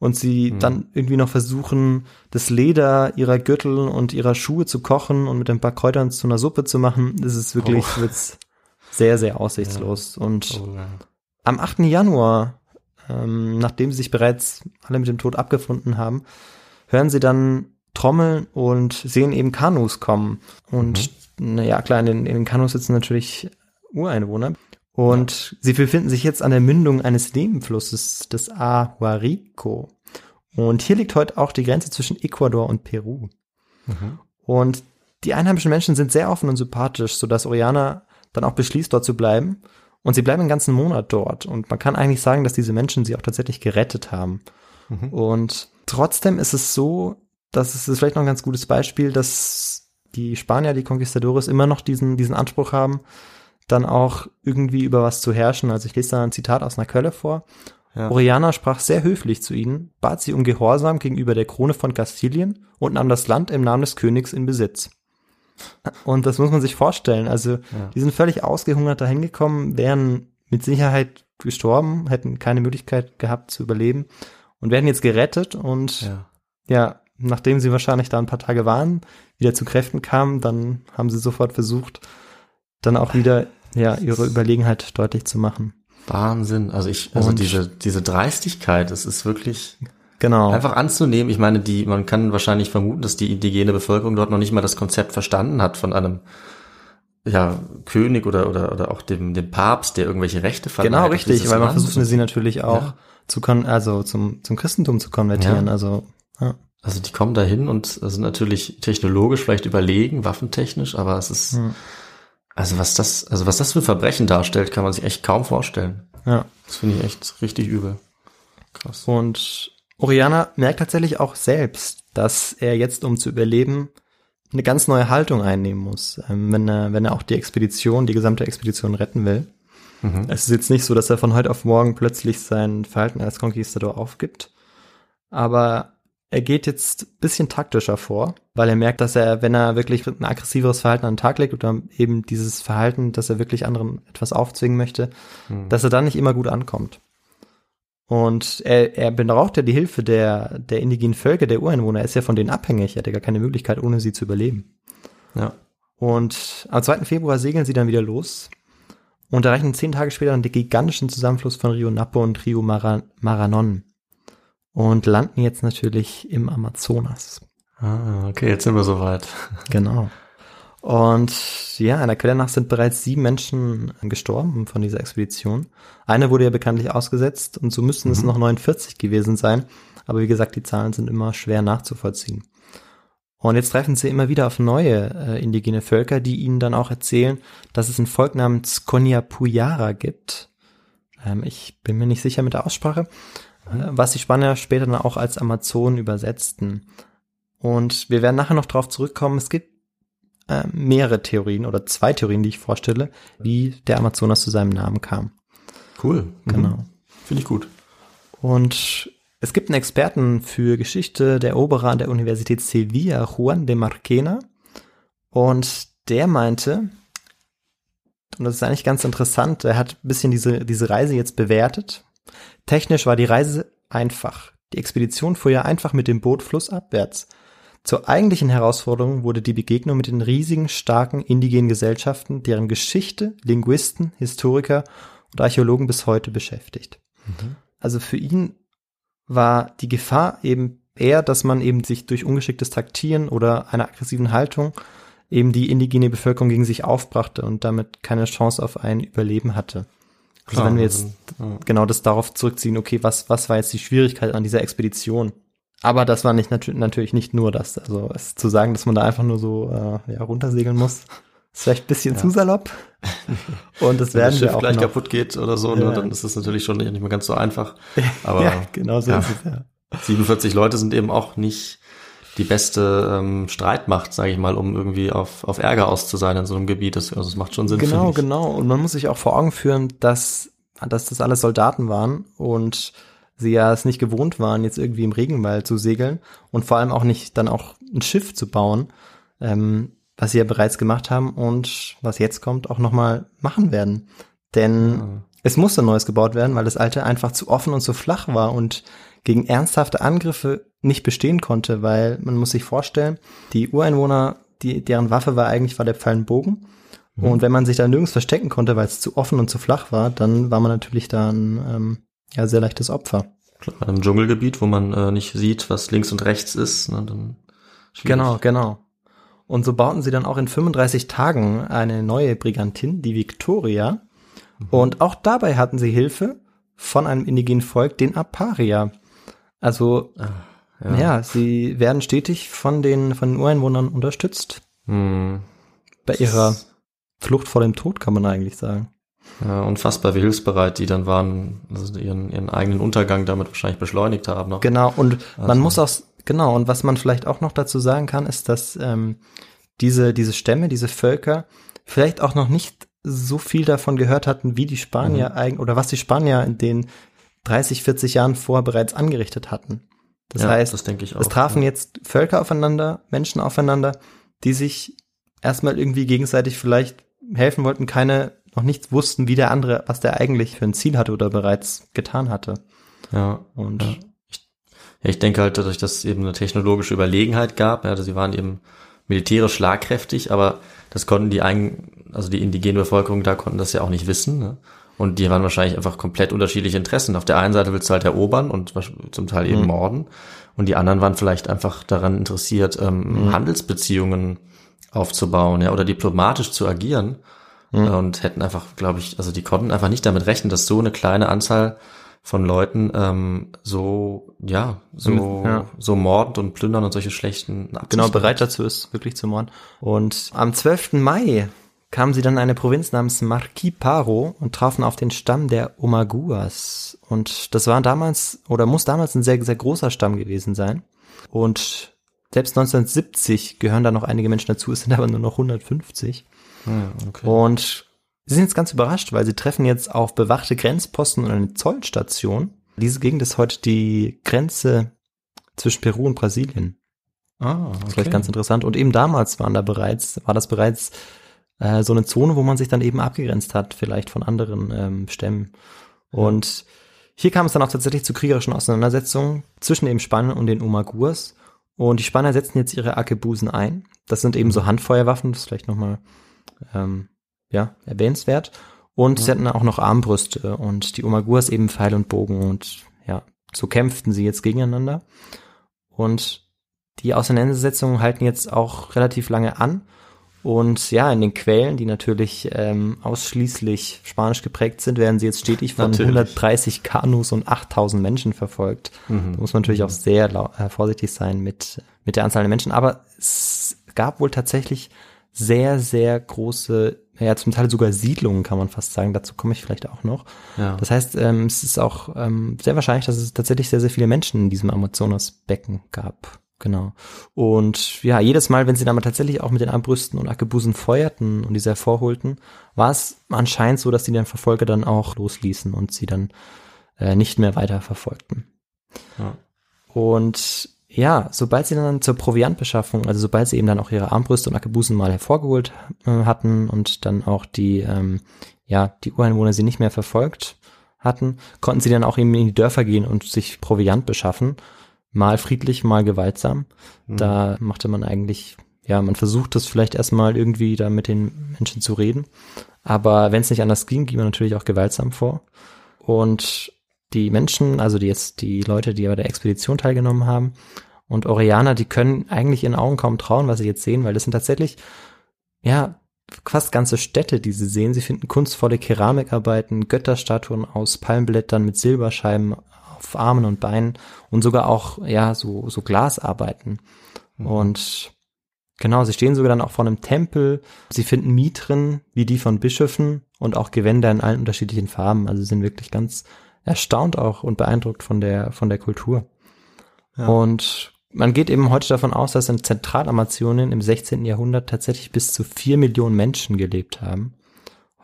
und sie Mhm. dann irgendwie noch versuchen, das Leder ihrer Gürtel und ihrer Schuhe zu kochen und mit ein paar Kräutern zu einer Suppe zu machen, das ist wirklich Oh. wird's sehr, sehr (laughs) aussichtslos. Und Oh, ja. am 8. Januar, ähm, nachdem sie sich bereits alle mit dem Tod abgefunden haben, hören sie dann Trommeln und sehen eben Kanus kommen. Und naja, klar, in den, in den Kanus sitzen natürlich Ureinwohner. Und sie befinden sich jetzt an der Mündung eines Nebenflusses des Ahuarico. Und hier liegt heute auch die Grenze zwischen Ecuador und Peru. Mhm. Und die einheimischen Menschen sind sehr offen und sympathisch, sodass Oriana dann auch beschließt, dort zu bleiben. Und sie bleiben einen ganzen Monat dort. Und man kann eigentlich sagen, dass diese Menschen sie auch tatsächlich gerettet haben. Mhm. Und trotzdem ist es so, dass es ist vielleicht noch ein ganz gutes Beispiel, dass die Spanier, die Conquistadores, immer noch diesen, diesen Anspruch haben, dann auch irgendwie über was zu herrschen. Also ich lese da ein Zitat aus einer Quelle vor. Ja. Oriana sprach sehr höflich zu ihnen, bat sie um Gehorsam gegenüber der Krone von Kastilien und nahm das Land im Namen des Königs in Besitz. Und das muss man sich vorstellen. Also, die sind völlig ausgehungert dahin gekommen, wären mit Sicherheit gestorben, hätten keine Möglichkeit gehabt zu überleben und werden jetzt gerettet und Ja. ja, nachdem sie wahrscheinlich da ein paar Tage waren, wieder zu Kräften kamen, dann haben sie sofort versucht, dann auch wieder ja ihre Überlegenheit deutlich zu machen. Wahnsinn. Also ich, also Und- diese, diese Dreistigkeit, es ist wirklich Genau. einfach anzunehmen. Ich meine, die, man kann wahrscheinlich vermuten, dass die indigene Bevölkerung dort noch nicht mal das Konzept verstanden hat von einem, ja, König oder, oder, oder auch dem, dem Papst, der irgendwelche Rechte verleiht. genau richtig, weil man versucht sie natürlich auch Ja. zu kon also zum zum Christentum zu konvertieren, Ja. also ja. Also die kommen dahin und sind natürlich technologisch vielleicht überlegen, waffentechnisch, aber es ist, Hm. Also was das, also was das für Verbrechen darstellt, kann man sich echt kaum vorstellen. ja. Das finde ich echt richtig übel. Krass. Und Oriana merkt tatsächlich auch selbst, dass er jetzt, um zu überleben, eine ganz neue Haltung einnehmen muss, ähm, wenn er, wenn er auch die Expedition, die gesamte Expedition retten will. Mhm. Es ist jetzt nicht so, dass er von heute auf morgen plötzlich sein Verhalten als Conquistador aufgibt, aber er geht jetzt ein bisschen taktischer vor, weil er merkt, dass er, wenn er wirklich ein aggressiveres Verhalten an den Tag legt oder eben dieses Verhalten, dass er wirklich anderen etwas aufzwingen möchte, dass er dann nicht immer gut ankommt. Und er, er braucht ja die Hilfe der, der indigenen Völker, der Ureinwohner. Er ist ja von denen abhängig. Er hat ja gar keine Möglichkeit, ohne sie zu überleben. Ja. Und am 2. Februar segeln sie dann wieder los und erreichen zehn Tage später den gigantischen Zusammenfluss von Rio Napo und Rio Mara Maranon und landen jetzt natürlich im Amazonas. Ah, okay, jetzt sind wir soweit. Genau. Und ja, einer Quelle nach sind bereits sieben Menschen gestorben von dieser Expedition. Eine wurde ja bekanntlich ausgesetzt und so müssten es noch 49 gewesen sein. Aber wie gesagt, die Zahlen sind immer schwer nachzuvollziehen. Und jetzt treffen sie immer wieder auf neue äh, indigene Völker, die ihnen dann auch erzählen, dass es ein Volk namens Konyapuyara gibt. Ähm, ich bin mir nicht sicher mit der Aussprache, was die Spanier später dann auch als Amazonen übersetzten. Und wir werden nachher noch darauf zurückkommen. Es gibt äh, mehrere Theorien oder zwei Theorien, die ich vorstelle, wie der Amazonas zu seinem Namen kam. Cool. Mhm. Genau. Finde ich gut. Und es gibt einen Experten für Geschichte der Eroberer an der Universität Sevilla, Juan de Marquena. Und der meinte, und das ist eigentlich ganz interessant, er hat ein bisschen diese, diese Reise jetzt bewertet. Technisch war die Reise einfach. Die Expedition fuhr ja einfach mit dem Boot flussabwärts. Zur eigentlichen Herausforderung wurde die Begegnung mit den riesigen, starken indigenen Gesellschaften, deren Geschichte Linguisten, Historiker und Archäologen bis heute beschäftigt. Also für ihn war die Gefahr eben eher, dass man eben sich durch ungeschicktes Taktieren oder einer aggressiven Haltung eben die indigene Bevölkerung gegen sich aufbrachte und damit keine Chance auf ein Überleben hatte. Also Klar, wenn wir jetzt also, ja. genau das darauf zurückziehen, okay, was, was war jetzt die Schwierigkeit an dieser Expedition? Aber das war nicht natür natürlich nicht nur das. Also es zu sagen, dass man da einfach nur so äh, ja, runtersegeln muss, (laughs) ist vielleicht ein bisschen zu salopp. Und das (laughs) Wenn werden das wir Schiff gleich noch. kaputt geht oder so, Ja. ne, dann ist es natürlich schon nicht mehr ganz so (laughs) einfach. Aber ja, genau so ja. ist es ja. 47 Leute sind eben auch nicht die beste ähm, Streitmacht, sage ich mal, um irgendwie auf, auf Ärger aus zu sein in so einem Gebiet. Das, also es macht schon Sinn. Genau, genau. Und man muss sich auch vor Augen führen, dass, dass das alles Soldaten waren und sie ja es nicht gewohnt waren, jetzt irgendwie im Regenwald zu segeln und vor allem auch nicht dann auch ein Schiff zu bauen, ähm, was sie ja bereits gemacht haben und was jetzt kommt, auch nochmal machen werden. Denn es musste Neues gebaut werden, weil das alte einfach zu offen und zu flach war und gegen ernsthafte Angriffe nicht bestehen konnte, weil man muss sich vorstellen, die Ureinwohner, die, deren Waffe war eigentlich war der Pfeilenbogen. Und wenn man sich da nirgends verstecken konnte, weil es zu offen und zu flach war, dann war man natürlich da ein ähm, ja, sehr leichtes Opfer. Klar, in einem Dschungelgebiet, wo man äh, nicht sieht, was links und rechts ist, ne, dann schwierig. Genau, genau. Und so bauten sie dann auch in 35 Tagen eine neue Brigantin, die Victoria. Und auch dabei hatten sie Hilfe von einem indigenen Volk, den Aparia. Also, ja. ja. sie werden stetig von den, von den Ureinwohnern unterstützt. Hm. Bei ihrer Flucht vor dem Tod, kann man eigentlich sagen. Ja, unfassbar wie hilfsbereit die dann waren, also ihren, ihren eigenen Untergang damit wahrscheinlich beschleunigt haben noch. Genau, und man Also- muss auch, genau, und was man vielleicht auch noch dazu sagen kann, ist, dass ähm, diese, diese Stämme, diese Völker vielleicht auch noch nicht so viel davon gehört hatten, wie die Spanier eigentlich, oder was die Spanier in den 30, 40 Jahren vorher bereits angerichtet hatten. Das Ja, heißt, das ich auch, es trafen ja. jetzt Völker aufeinander, Menschen aufeinander, die sich erstmal irgendwie gegenseitig vielleicht helfen wollten, keine, noch nichts wussten, wie der andere, was der eigentlich für ein Ziel hatte oder bereits getan hatte. Ja. Und Ja. Ja, ich denke halt, dadurch, dass es eben eine technologische Überlegenheit gab, ja, also sie waren eben militärisch schlagkräftig, aber das konnten die eigen, also die indigene Bevölkerung da konnten das ja auch nicht wissen. Ne? Und die waren wahrscheinlich einfach komplett unterschiedliche Interessen. Auf der einen Seite willst du halt erobern und zum Teil eben morden. Und die anderen waren vielleicht einfach daran interessiert, ähm, Handelsbeziehungen aufzubauen, ja, oder diplomatisch zu agieren. Und hätten einfach, glaube ich, also die konnten einfach nicht damit rechnen, dass so eine kleine Anzahl von Leuten ähm, so, ja, so, Ja. so mordend und plündern und solche schlechten Absichten genau bereit dazu ist, wirklich zu morden. Und am 12. Mai kamen sie dann in eine Provinz namens Marquis Paro und trafen auf den Stamm der Omaguas. Und das war damals, oder muss damals ein sehr, sehr großer Stamm gewesen sein. Und selbst 1970 gehören da noch einige Menschen dazu, es sind aber nur noch 150. Ja, okay. Und sie sind jetzt ganz überrascht, weil sie treffen jetzt auf bewachte Grenzposten und eine Zollstation. Diese Gegend ist heute die Grenze zwischen Peru und Brasilien. ah, Das ist vielleicht ganz interessant. Und eben damals waren da bereits, war das bereits äh, so eine Zone, wo man sich dann eben abgegrenzt hat, vielleicht von anderen ähm, Stämmen. Und hier kam es dann auch tatsächlich zu kriegerischen Auseinandersetzungen zwischen eben Spanien und den Umaguas. Und die Spanier setzen jetzt ihre Arkebusen ein. Das sind eben so Handfeuerwaffen, das ist vielleicht nochmal ähm, ja, erwähnenswert. Und sie hatten auch noch Armbrüste und die Umaguas eben Pfeil und Bogen und ja, so kämpften sie jetzt gegeneinander. Und die Auseinandersetzungen halten jetzt auch relativ lange an. Und ja, in den Quellen, die natürlich ähm, ausschließlich spanisch geprägt sind, werden sie jetzt stetig von Natürlich. 130 Kanus und 8000 Menschen verfolgt. Da muss man natürlich auch sehr äh, vorsichtig sein mit, mit der Anzahl der Menschen. Aber es gab wohl tatsächlich sehr, sehr große, ja zum Teil sogar Siedlungen, kann man fast sagen. Dazu komme ich vielleicht auch noch. Ja. Das heißt, ähm, es ist auch ähm, sehr wahrscheinlich, dass es tatsächlich sehr, sehr viele Menschen in diesem Amazonasbecken gab. Genau. Und ja, jedes Mal, wenn sie dann tatsächlich auch mit den Armbrüsten und Arkebusen feuerten und diese hervorholten, war es anscheinend so, dass die den Verfolger dann auch losließen und sie dann äh, nicht mehr weiter verfolgten. Ja. Und ja, sobald sie dann zur Proviantbeschaffung, also sobald sie eben dann auch ihre Armbrüste und Arkebusen mal hervorgeholt äh, hatten und dann auch die, ähm, ja, die Ureinwohner sie nicht mehr verfolgt hatten, konnten sie dann auch eben in die Dörfer gehen und sich Proviant beschaffen. Mal friedlich, mal gewaltsam. Da machte man eigentlich, ja, man versucht das vielleicht erstmal irgendwie da mit den Menschen zu reden. Aber wenn es nicht anders ging, ging man natürlich auch gewaltsam vor. Und die Menschen, also die jetzt die Leute, die bei der Expedition teilgenommen haben und Orianer, die können eigentlich ihren Augen kaum trauen, was sie jetzt sehen, weil das sind tatsächlich, ja, fast ganze Städte, die sie sehen. Sie finden kunstvolle Keramikarbeiten, Götterstatuen aus Palmblättern mit Silberscheiben auf Armen und Beinen und sogar auch, ja, so, so Glasarbeiten. Und genau, sie stehen sogar dann auch vor einem Tempel. Sie finden Mitren, wie die von Bischöfen und auch Gewänder in allen unterschiedlichen Farben. Also sie sind wirklich ganz erstaunt auch und beeindruckt von der, von der Kultur. Und man geht eben heute davon aus, dass in Zentralamazonien im 16. Jahrhundert tatsächlich bis zu vier Millionen Menschen gelebt haben.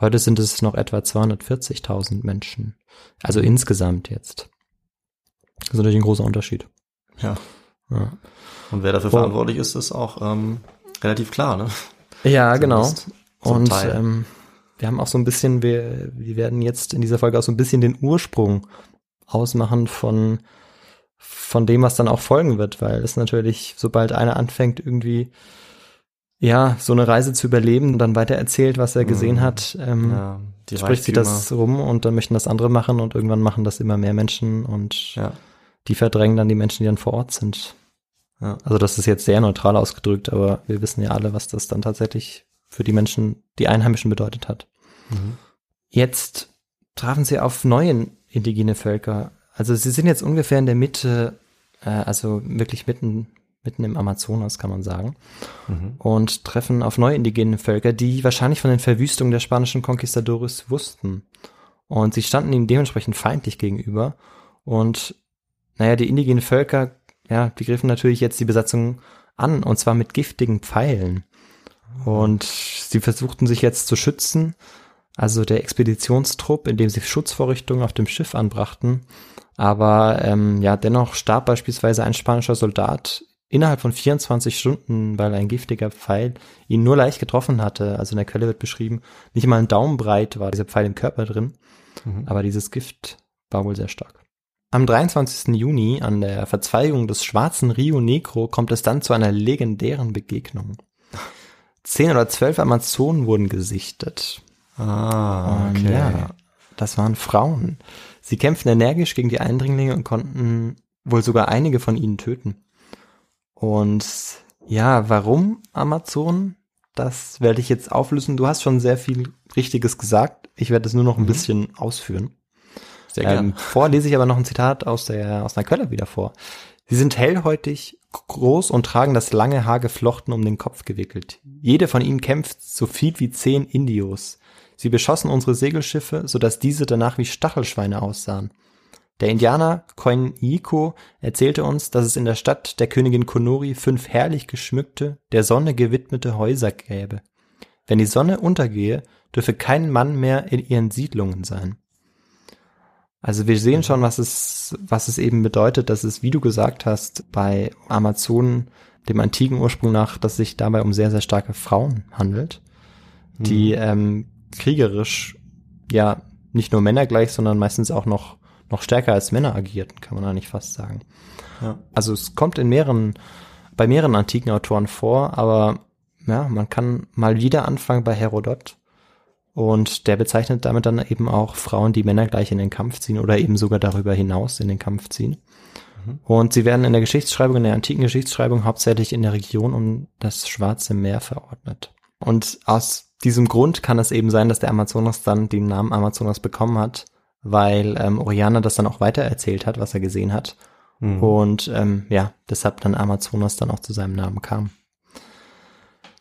Heute sind es noch etwa 240.000 Menschen. Also insgesamt jetzt. Das ist natürlich ein großer Unterschied. ja. Ja, Und wer dafür Oh. verantwortlich ist, ist auch ähm, relativ klar, ne? ja genau. Zumindest zum Und ähm, wir haben auch so ein bisschen, wir, wir werden jetzt in dieser Folge auch so ein bisschen den Ursprung ausmachen von, von dem, was dann auch folgen wird, weil es natürlich, sobald einer anfängt, irgendwie ja, so eine Reise zu überleben und dann weiter erzählt, was er gesehen hat, ähm, Mhm. Ja, die spricht sich das rum und dann möchten das andere machen und irgendwann machen das immer mehr Menschen und Ja. die verdrängen dann die Menschen, die dann vor Ort sind. Ja. Also das ist jetzt sehr neutral ausgedrückt, aber wir wissen ja alle, was das dann tatsächlich für die Menschen, die Einheimischen bedeutet hat. Mhm. Jetzt trafen sie auf neue indigene Völker. Also sie sind jetzt ungefähr in der Mitte, äh, also wirklich mitten, mitten im Amazonas, kann man sagen, Mhm. und treffen auf neue indigene Völker, die wahrscheinlich von den Verwüstungen der spanischen Conquistadores wussten. Und sie standen ihnen dementsprechend feindlich gegenüber. Und naja, die indigenen Völker, ja, die griffen natürlich jetzt die Besatzung an, und zwar mit giftigen Pfeilen. Und sie versuchten sich jetzt zu schützen also der Expeditionstrupp, in dem sie Schutzvorrichtungen auf dem Schiff anbrachten. Aber ähm, ja, dennoch starb beispielsweise ein spanischer Soldat innerhalb von 24 Stunden, weil ein giftiger Pfeil ihn nur leicht getroffen hatte. Also in der Quelle wird beschrieben, nicht mal ein Daumenbreit war dieser Pfeil im Körper drin, Mhm. aber dieses Gift war wohl sehr stark. Am 23. Juni, an der Verzweigung des schwarzen Rio Negro, kommt es dann zu einer legendären Begegnung. Zehn oder zwölf Amazonen wurden gesichtet. Ah, Und ja, das waren Frauen. Sie kämpften energisch gegen die Eindringlinge und konnten wohl sogar einige von ihnen töten. Und ja, warum Amazonen? Das werde ich jetzt auflösen. Du hast schon sehr viel Richtiges gesagt. Ich werde es nur noch ein bisschen ausführen. Sehr gerne. Ähm, vor lese ich aber noch ein Zitat aus der aus einer Quelle wieder vor. Sie sind hellhäutig, groß und tragen das lange Haar geflochten um den Kopf gewickelt. Jede von ihnen kämpft so viel wie zehn Indios. Sie beschossen unsere Segelschiffe, so dass diese danach wie Stachelschweine aussahen. Der Indianer Koiniko erzählte uns, dass es in der Stadt der Königin Konori fünf herrlich geschmückte, der Sonne gewidmete Häuser gäbe. Wenn die Sonne untergehe, dürfe kein Mann mehr in ihren Siedlungen sein. Also wir sehen schon, was es, was es eben bedeutet, dass es, wie du gesagt hast, bei Amazonen, dem antiken Ursprung nach, dass es sich dabei um sehr, sehr starke Frauen handelt, die ähm, kriegerisch ja nicht nur Männer gleich, sondern meistens auch noch, noch stärker als Männer agierten, kann man eigentlich fast sagen. Ja. Also es kommt in mehreren, bei mehreren antiken Autoren vor, aber ja, man kann mal wieder anfangen bei Herodot. Und der bezeichnet damit dann eben auch Frauen, die Männer gleich in den Kampf ziehen oder eben sogar darüber hinaus in den Kampf ziehen. Und sie werden in der Geschichtsschreibung, in der antiken Geschichtsschreibung hauptsächlich in der Region um das Schwarze Meer verordnet. Und aus diesem Grund kann es eben sein, dass der Amazonas dann den Namen Amazonas bekommen hat, weil ähm, Oriana das dann auch weitererzählt hat, was er gesehen hat. Mhm. Und ähm, ja, deshalb dann Amazonas dann auch zu seinem Namen kam.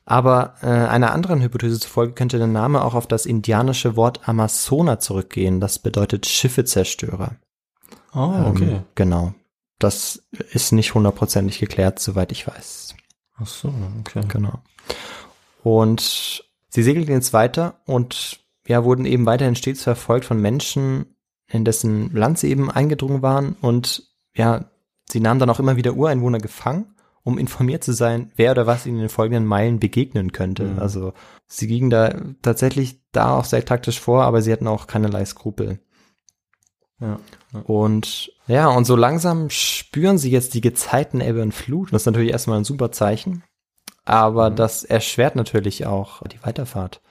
Aber äh, einer anderen Hypothese zufolge könnte der Name auch auf das indianische Wort Amazona zurückgehen. Das bedeutet Schiffezerstörer. Oh, okay. Ähm, genau. Das ist nicht hundertprozentig geklärt, soweit ich weiß. Ach so, okay. Genau. Und sie segelten jetzt weiter und ja, wurden eben weiterhin stets verfolgt von Menschen, in dessen Land sie eben eingedrungen waren. Und ja, sie nahmen dann auch immer wieder Ureinwohner gefangen, um informiert zu sein, wer oder was ihnen in den folgenden Meilen begegnen könnte. Mhm. Also sie gingen da tatsächlich da auch sehr taktisch vor, aber sie hatten auch keinerlei Skrupel. Ja. Und ja, und so langsam spüren sie jetzt die Gezeitenebbe und Flut. Das ist natürlich erstmal ein super Zeichen. Aber das erschwert natürlich auch die Weiterfahrt.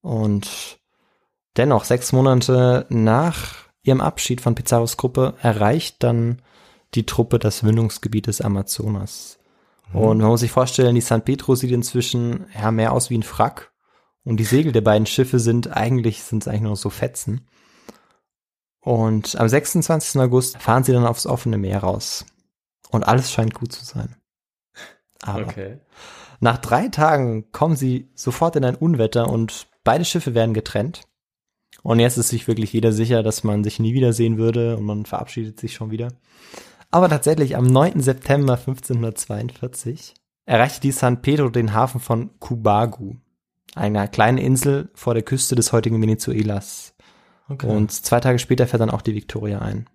Und dennoch, sechs Monate nach ihrem Abschied von Pizarros Gruppe erreicht dann die Truppe das Mündungsgebiet des Amazonas. Und man muss sich vorstellen, die San Pedro sieht inzwischen ja mehr aus wie ein Frack. Und die Segel der beiden Schiffe sind eigentlich, sind es eigentlich nur so Fetzen. Und am 26. August fahren sie dann aufs offene Meer raus. Und alles scheint gut zu sein. Aber Okay. nach drei Tagen kommen sie sofort in ein Unwetter und beide Schiffe werden getrennt. Und jetzt ist sich wirklich jeder sicher, dass man sich nie wiedersehen würde und man verabschiedet sich schon wieder. Aber tatsächlich am 9. September 1542 erreichte die San Pedro den Hafen von Cubagu, einer kleinen Insel vor der Küste des heutigen Venezuelas. okay. Und zwei Tage später fährt dann auch die Victoria ein.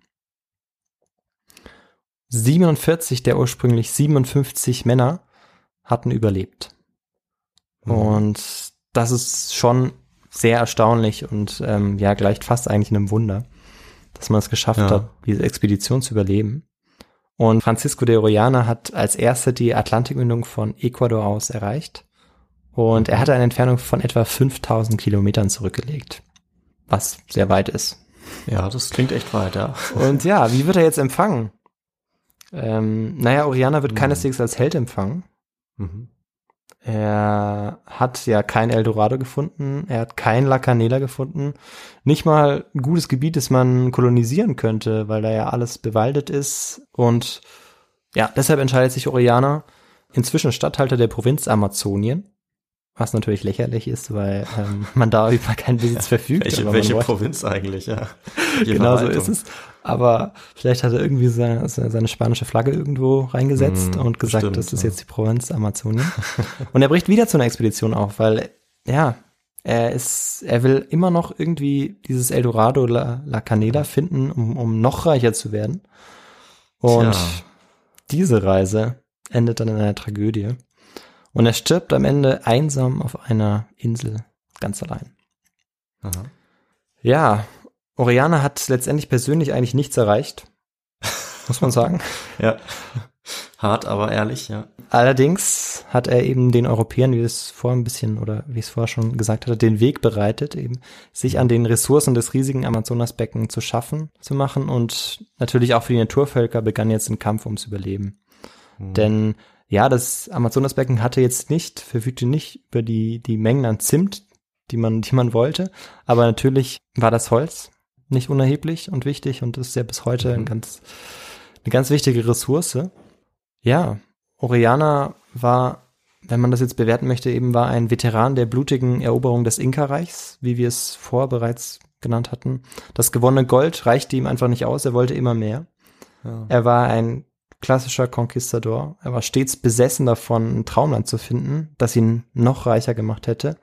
47 der ursprünglich 57 Männer hatten überlebt. Mhm. Und das ist schon sehr erstaunlich und ähm, ja, gleicht fast eigentlich einem Wunder, dass man es geschafft Ja. hat, diese Expedition zu überleben. Und Francisco de Orellana hat als erster die Atlantikmündung von Ecuador aus erreicht. Und er hatte eine Entfernung von etwa 5000 Kilometern zurückgelegt. Was sehr weit ist. ja, das klingt echt weit, ja. Und ja, wie wird er jetzt empfangen? Ähm, naja, Oriana wird keineswegs als Held empfangen. Mhm. Er hat ja kein Eldorado gefunden, er hat kein La Canela gefunden. Nicht mal ein gutes Gebiet, das man kolonisieren könnte, weil da ja alles bewaldet ist. Und ja, deshalb entscheidet sich Oriana, inzwischen Statthalter der Provinz Amazonien. Was natürlich lächerlich ist, weil ähm, man da (laughs) über keinen Besitz verfügt. Welche, welche Provinz eigentlich, ja. (laughs) Genau so ist es. Aber vielleicht hat er irgendwie seine, seine spanische Flagge irgendwo reingesetzt Mm, und gesagt, bestimmt, das ist ja. jetzt die Provinz Amazonien. und er bricht wieder zu einer Expedition auf, weil, ja, Er ist, er will immer noch irgendwie dieses Eldorado La, La Canela finden, um, um noch reicher zu werden. Und Tja. diese Reise endet dann in einer Tragödie. Und er stirbt am Ende einsam auf einer Insel, ganz allein. Aha. Ja, Oriana hat letztendlich persönlich eigentlich nichts erreicht, (laughs) muss man sagen. Ja. Hart, aber ehrlich, ja. Allerdings hat er eben den Europäern, wie es vorher ein bisschen oder wie ich es vorher schon gesagt hatte, den Weg bereitet, eben sich an den Ressourcen des riesigen Amazonasbecken zu schaffen, zu machen und natürlich auch für die Naturvölker begann jetzt ein Kampf ums Überleben. Denn ja, das Amazonasbecken hatte jetzt nicht, verfügte nicht über die, die Mengen an Zimt, die man, die man wollte, aber natürlich war das Holz nicht unerheblich und wichtig und ist ja bis heute ein ganz, eine ganz wichtige Ressource. Ja, Oriana war, wenn man das jetzt bewerten möchte, eben war ein Veteran der blutigen Eroberung des Inka-Reichs, wie wir es vorher bereits genannt hatten. Das gewonnene Gold reichte ihm einfach nicht aus, er wollte immer mehr. Ja. Er war ein klassischer Conquistador. Er war stets besessen davon, ein Traumland zu finden, das ihn noch reicher gemacht hätte.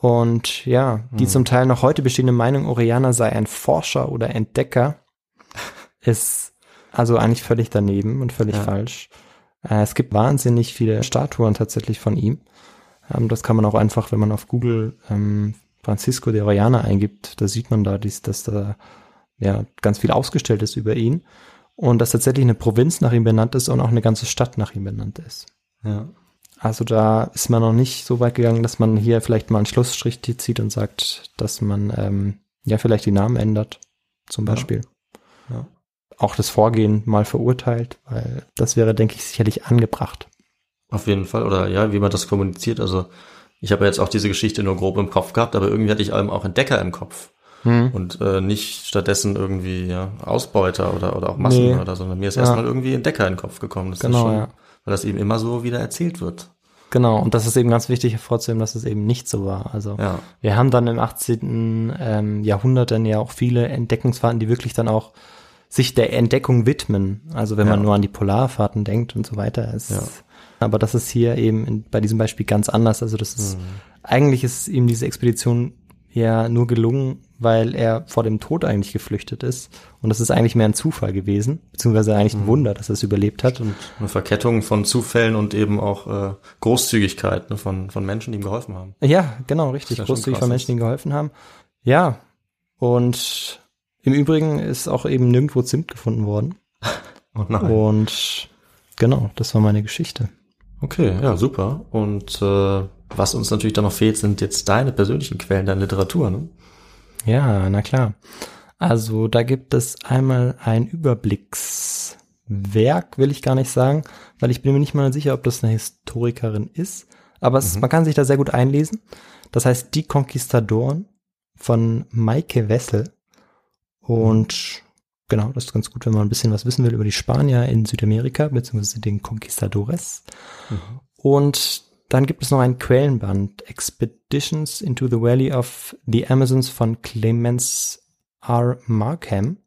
Und ja, die zum Teil noch heute bestehende Meinung, Oriana sei ein Forscher oder Entdecker, (laughs) ist also eigentlich völlig daneben und völlig Ja. falsch. Äh, es gibt wahnsinnig viele Statuen tatsächlich von ihm. Ähm, das kann man auch einfach, wenn man auf Google ähm, Francisco de Oriana eingibt, da sieht man da, dies, dass da ja ganz viel ausgestellt ist über ihn und dass tatsächlich eine Provinz nach ihm benannt ist und auch eine ganze Stadt nach ihm benannt ist. Ja. Also da ist man noch nicht so weit gegangen, dass man hier vielleicht mal einen Schlussstrich zieht und sagt, dass man ähm, ja vielleicht die Namen ändert, zum Ja. Beispiel. Ja. Auch das Vorgehen mal verurteilt, weil das wäre, denke ich, sicherlich angebracht. Auf jeden Fall. Oder ja, wie man das kommuniziert. Also ich habe ja jetzt auch diese Geschichte nur grob im Kopf gehabt, aber irgendwie hatte ich eben auch Entdecker im Kopf. Hm. Und äh, nicht stattdessen irgendwie ja, Ausbeuter oder, oder auch Massen Nee. oder so, sondern mir ist Ja. erstmal irgendwie Entdecker in den Kopf gekommen. Das Genau, ist schon, ja. Weil das eben immer so wieder erzählt wird. Genau, und das ist eben ganz wichtig hervorzuheben, dass es eben nicht so war. Also Ja. wir haben dann im 18. Ähm, Jahrhundert dann ja auch viele Entdeckungsfahrten, die wirklich dann auch sich der Entdeckung widmen. Also wenn man Ja. nur an die Polarfahrten denkt und so weiter. Ist, Ja. Aber das ist hier eben in, bei diesem Beispiel ganz anders. Also das ist, eigentlich ist ihm diese Expedition ja nur gelungen, weil er vor dem Tod eigentlich geflüchtet ist. Und das ist eigentlich mehr ein Zufall gewesen, beziehungsweise eigentlich ein Wunder, dass er es überlebt hat. Und Eine Verkettung von Zufällen und eben auch äh, Großzügigkeit ne, von, von Menschen, die ihm geholfen haben. Ja, genau, richtig. Ja Großzügig von Menschen, die ihm geholfen haben. Ja, und im Übrigen ist auch eben nirgendwo Zimt gefunden worden. (laughs) Oh nein. Und genau, das war meine Geschichte. Okay, ja, super. Und äh, was uns natürlich dann noch fehlt, sind jetzt deine persönlichen Quellen, deine Literatur. Ne? Ja, na klar. Also da gibt es einmal ein Überblickswerk, will ich gar nicht sagen, weil ich bin mir nicht mal sicher, ob das eine Historikerin ist. Aber es, man kann sich da sehr gut einlesen. Das heißt Die Konquistadoren von Maike Wessel. Und genau, das ist ganz gut, wenn man ein bisschen was wissen will über die Spanier in Südamerika, beziehungsweise den Conquistadores. Und dann gibt es noch ein Quellenband, Expeditions into the Valley of the Amazons von Clemens R. Markham.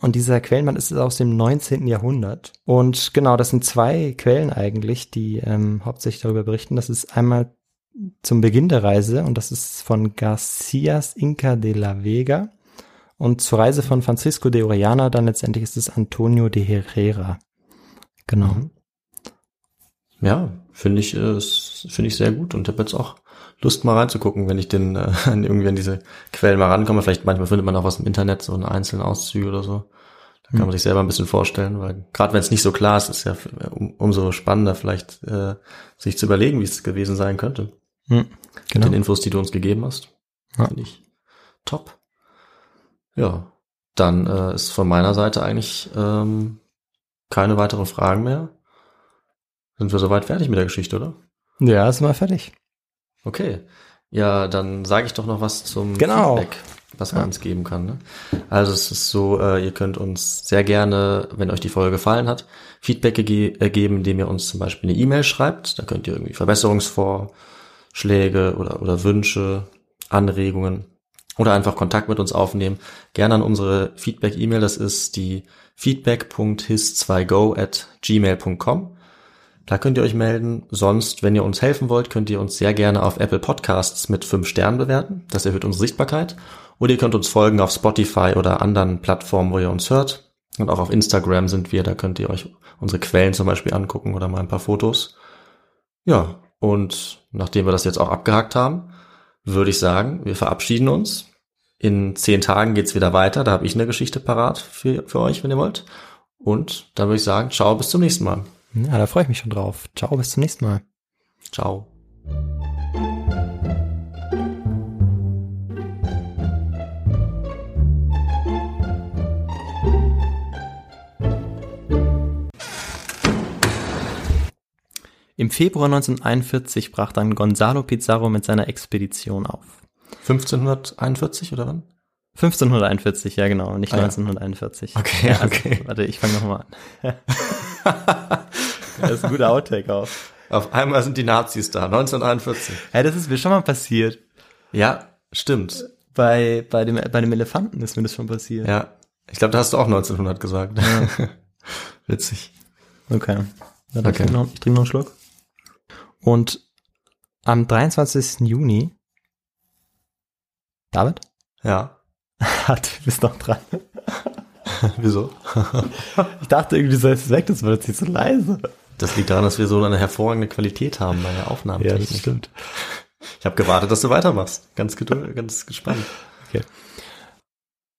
Und dieser Quellenband ist aus dem 19. Jahrhundert. Und genau, das sind zwei Quellen eigentlich, die ähm, hauptsächlich darüber berichten. Das ist einmal zum Beginn der Reise und das ist von Garcias Inca de la Vega. Und zur Reise von Francisco de Orellana dann letztendlich ist es Antonio de Herrera. Genau. Ja, finde ich, äh, finde ich sehr gut und habe jetzt auch Lust mal reinzugucken, wenn ich den äh, (laughs) an irgendwie an diese Quellen mal rankomme. Vielleicht manchmal findet man auch was im Internet, so eine einzelne Auszüge oder so. Da kann man sich selber ein bisschen vorstellen, weil gerade wenn es nicht so klar ist, ist ja äh, um, umso spannender vielleicht äh, sich zu überlegen, wie es gewesen sein könnte. Hm, Mit genau. den Infos, die du uns gegeben hast. Ja. Finde ich top. Ja, dann äh, ist von meiner Seite eigentlich ähm, keine weiteren Fragen mehr. Sind wir soweit fertig mit der Geschichte, oder? Ja, sind wir fertig. Okay. Ja, dann sage ich doch noch was zum Genau. Feedback, was man uns geben kann. Ne? Also es ist so, äh, ihr könnt uns sehr gerne, wenn euch die Folge gefallen hat, Feedback gege äh, geben, indem ihr uns zum Beispiel eine E-Mail schreibt. Da könnt ihr irgendwie Verbesserungsvorschläge oder, oder Wünsche, Anregungen oder einfach Kontakt mit uns aufnehmen. Gerne an unsere Feedback-E-Mail, das ist die feedback.his2go at gmail.com. Da könnt ihr euch melden. Sonst, wenn ihr uns helfen wollt, könnt ihr uns sehr gerne auf Apple Podcasts mit fünf Sternen bewerten. Das erhöht unsere Sichtbarkeit. Oder ihr könnt uns folgen auf Spotify oder anderen Plattformen, wo ihr uns hört. Und auch auf Instagram sind wir. Da könnt ihr euch unsere Quellen zum Beispiel angucken oder mal ein paar Fotos. Ja, und nachdem wir das jetzt auch abgehakt haben, würde ich sagen, wir verabschieden uns. In zehn Tagen geht's wieder weiter. Da habe ich eine Geschichte parat für, für euch, wenn ihr wollt. Und dann würde ich sagen, ciao, bis zum nächsten Mal. Ja, da freue ich mich schon drauf. Ciao, bis zum nächsten Mal. Ciao. Im Februar 1941 brach dann Gonzalo Pizarro mit seiner Expedition auf. 1541 oder wann? 1541, ja genau, nicht Ah, ja. 1941. Okay, ja, also, okay. Warte, ich fange nochmal an. (laughs) das ist ein guter Outtake auch. Auf einmal sind die Nazis da, 1941. Hey, das ist mir schon mal passiert. Ja, stimmt. Bei, bei, dem, bei dem Elefanten ist mir das schon passiert. Ja, ich glaube, da hast du auch 1900 gesagt. (laughs) Witzig. Okay. Warte, Okay. Ich trinke noch, ich trinke noch einen Schluck. Und am 23. Juni, David? Ja. (laughs) Hat, du bist noch dran. (laughs) Wieso? Ich dachte irgendwie, du ist weg, das war jetzt nicht so leise. Das liegt daran, dass wir so eine hervorragende Qualität haben bei der Aufnahmetechnik. stimmt. Ich habe gewartet, dass du weitermachst. Ganz geduld, ganz gespannt. Okay.